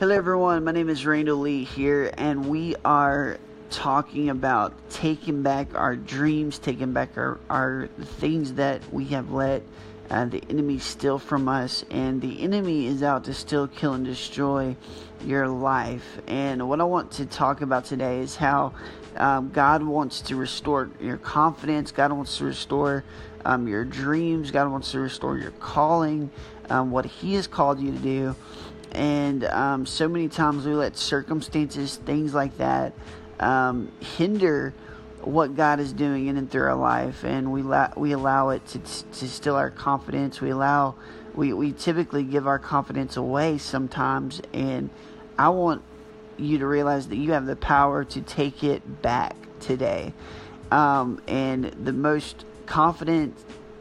Hello, everyone. My name is Randall Lee here, and we are talking about taking back our dreams, taking back our, our things that we have let uh, the enemy steal from us. And the enemy is out to steal, kill, and destroy your life. And what I want to talk about today is how um, God wants to restore your confidence, God wants to restore um, your dreams, God wants to restore your calling, um, what He has called you to do and um, so many times we let circumstances, things like that, um, hinder what God is doing in and through our life, and we la- we allow it to to steal our confidence. We allow we we typically give our confidence away sometimes, and I want you to realize that you have the power to take it back today. Um, and the most confident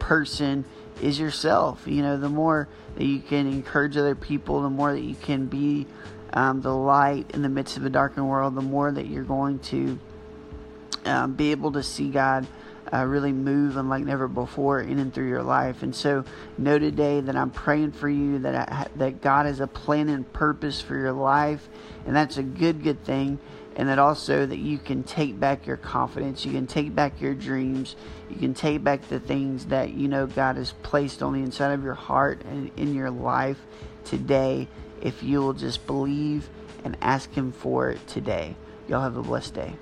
person is yourself. You know, the more that you can encourage other people, the more that you can be um, the light in the midst of a darkened world, the more that you're going to um, be able to see God uh, really move and like never before in and through your life. And so, know today that I'm praying for you that I, that God has a plan and purpose for your life, and that's a good good thing and that also that you can take back your confidence you can take back your dreams you can take back the things that you know god has placed on the inside of your heart and in your life today if you will just believe and ask him for it today. Y'all have a blessed day